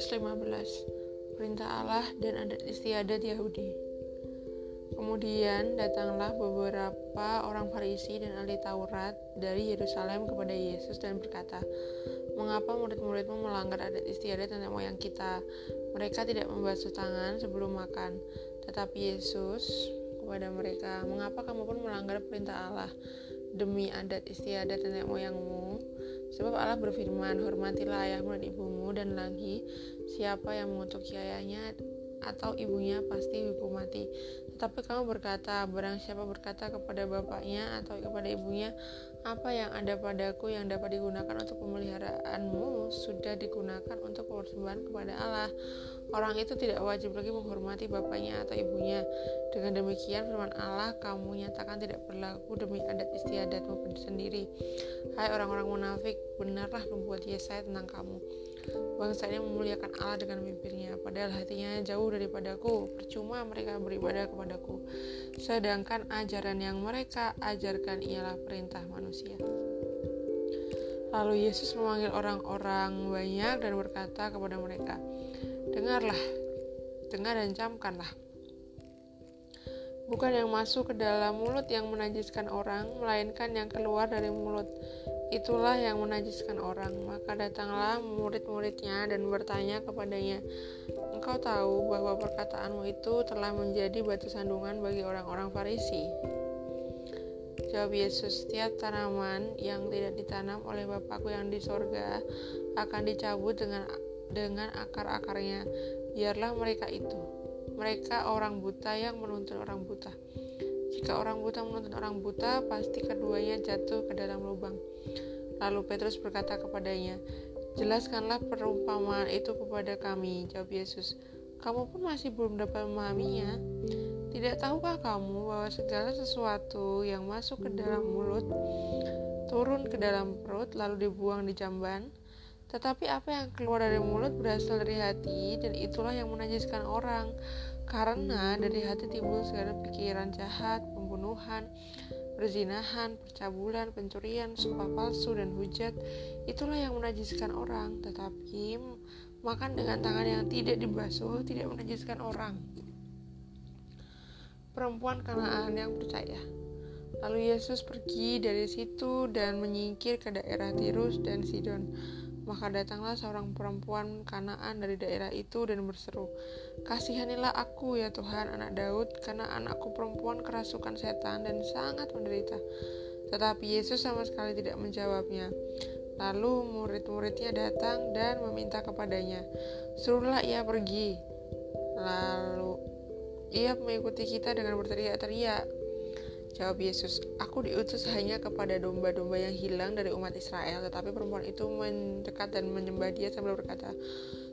Petrus 15 Perintah Allah dan adat istiadat Yahudi Kemudian datanglah beberapa orang Farisi dan ahli Taurat dari Yerusalem kepada Yesus dan berkata, Mengapa murid-muridmu melanggar adat istiadat nenek moyang kita? Mereka tidak membasuh tangan sebelum makan. Tetapi Yesus kepada mereka, Mengapa kamu pun melanggar perintah Allah demi adat istiadat nenek moyangmu? Sebab Allah berfirman, hormatilah ayahmu dan ibumu, dan lagi, siapa yang mengutuk ayahnya atau ibunya pasti hukum mati. Tetapi kamu berkata, barang siapa berkata kepada bapaknya atau kepada ibunya, apa yang ada padaku yang dapat digunakan untuk pemeliharaanmu sudah digunakan untuk persembahan kepada Allah. Orang itu tidak wajib lagi menghormati bapaknya atau ibunya. Dengan demikian firman Allah kamu nyatakan tidak berlaku demi adat istiadatmu sendiri. Hai orang-orang munafik, benarlah membuat Yesaya tentang kamu. Bangsa ini memuliakan Allah dengan bibirnya, padahal hatinya jauh daripadaku. Percuma mereka beribadah kepadaku. Sedangkan ajaran yang mereka ajarkan ialah perintah manusia. Lalu Yesus memanggil orang-orang banyak dan berkata kepada mereka, Dengarlah, dengar dan camkanlah. Bukan yang masuk ke dalam mulut yang menajiskan orang, melainkan yang keluar dari mulut. Itulah yang menajiskan orang. Maka datanglah murid-muridnya dan bertanya kepadanya, Engkau tahu bahwa perkataanmu itu telah menjadi batu sandungan bagi orang-orang Farisi. Jawab Yesus, setiap tanaman yang tidak ditanam oleh Bapakku yang di sorga akan dicabut dengan dengan akar-akarnya. Biarlah mereka itu. Mereka orang buta yang menuntun orang buta. Jika orang buta menuntun orang buta, pasti keduanya jatuh ke dalam lubang. Lalu Petrus berkata kepadanya, Jelaskanlah perumpamaan itu kepada kami, jawab Yesus. Kamu pun masih belum dapat memahaminya. Tidak tahukah kamu bahwa segala sesuatu yang masuk ke dalam mulut turun ke dalam perut lalu dibuang di jamban? Tetapi apa yang keluar dari mulut berasal dari hati dan itulah yang menajiskan orang. Karena dari hati timbul segala pikiran jahat, pembunuhan, perzinahan, percabulan, pencurian, sumpah palsu, dan hujat. Itulah yang menajiskan orang. Tetapi makan dengan tangan yang tidak dibasuh tidak menajiskan orang. Perempuan Kanaan yang percaya. Lalu Yesus pergi dari situ dan menyingkir ke daerah Tirus dan Sidon. Maka datanglah seorang perempuan Kanaan dari daerah itu dan berseru, Kasihanilah aku ya Tuhan anak Daud, karena anakku perempuan kerasukan setan dan sangat menderita. Tetapi Yesus sama sekali tidak menjawabnya. Lalu murid-muridnya datang dan meminta kepadanya, Suruhlah ia pergi. Lalu ia mengikuti kita dengan berteriak-teriak, Jawab Yesus, Aku diutus hanya kepada domba-domba yang hilang dari umat Israel. Tetapi perempuan itu mendekat dan menyembah dia sambil berkata,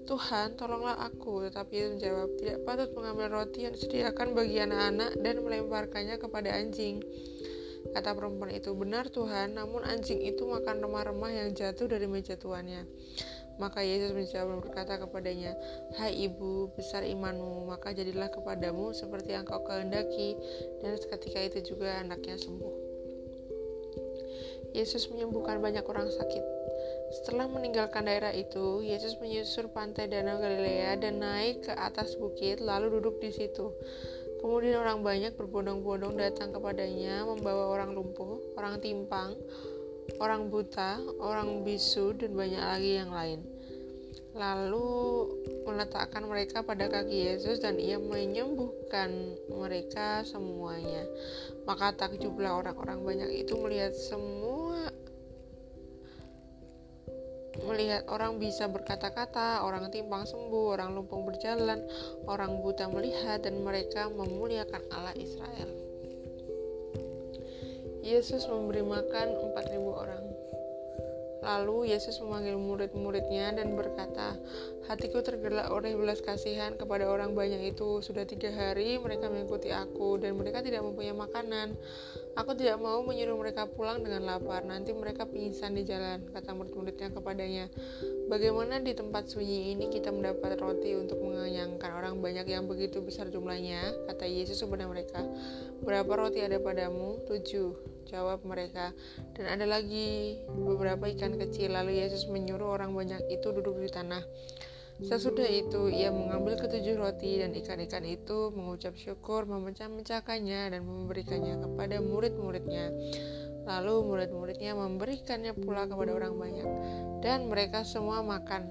Tuhan, tolonglah aku. Tetapi Yesus menjawab, Tidak patut mengambil roti yang disediakan bagi anak-anak dan melemparkannya kepada anjing. Kata perempuan itu, Benar Tuhan, namun anjing itu makan remah-remah yang jatuh dari meja tuannya. Maka Yesus menjawab berkata kepadanya, Hai ibu, besar imanmu, maka jadilah kepadamu seperti yang kau kehendaki. Dan seketika itu juga anaknya sembuh. Yesus menyembuhkan banyak orang sakit. Setelah meninggalkan daerah itu, Yesus menyusur pantai Danau Galilea dan naik ke atas bukit, lalu duduk di situ. Kemudian orang banyak berbondong-bondong datang kepadanya, membawa orang lumpuh, orang timpang, orang buta, orang bisu, dan banyak lagi yang lain. Lalu meletakkan mereka pada kaki Yesus dan ia menyembuhkan mereka semuanya. Maka takjublah orang-orang banyak itu melihat semua melihat orang bisa berkata-kata, orang timpang sembuh, orang lumpung berjalan, orang buta melihat dan mereka memuliakan Allah Israel. Yesus memberi makan 4000 orang. Lalu Yesus memanggil murid-muridnya dan berkata, Hatiku tergerak oleh belas kasihan kepada orang banyak itu. Sudah tiga hari mereka mengikuti aku dan mereka tidak mempunyai makanan. Aku tidak mau menyuruh mereka pulang dengan lapar. Nanti mereka pingsan di jalan, kata murid-muridnya kepadanya. Bagaimana di tempat sunyi ini kita mendapat roti untuk mengenyangkan orang banyak yang begitu besar jumlahnya? Kata Yesus kepada mereka. Berapa roti ada padamu? Tujuh Jawab mereka, dan ada lagi beberapa ikan kecil. Lalu Yesus menyuruh orang banyak itu duduk di tanah. Sesudah itu, ia mengambil ketujuh roti dan ikan-ikan itu, mengucap syukur, memecah-mecahkannya, dan memberikannya kepada murid-muridnya. Lalu murid-muridnya memberikannya pula kepada orang banyak, dan mereka semua makan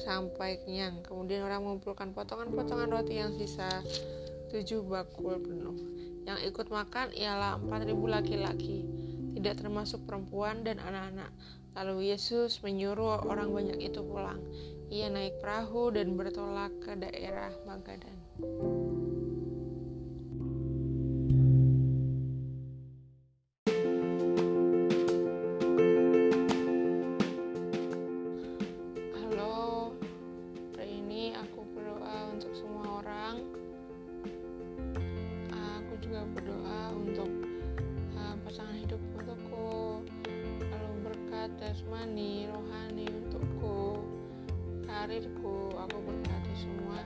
sampai kenyang. Kemudian orang mengumpulkan potongan-potongan roti yang sisa tujuh bakul penuh. Yang ikut makan ialah empat ribu laki-laki, tidak termasuk perempuan dan anak-anak. Lalu Yesus menyuruh orang banyak itu pulang. Ia naik perahu dan bertolak ke daerah Magadan. Halo, hari ini aku berdoa untuk semua orang. Aku juga berdoa untuk uh, pasangan hidup untukku, lalu berkat jasmani, rohani karirku aku berkati semua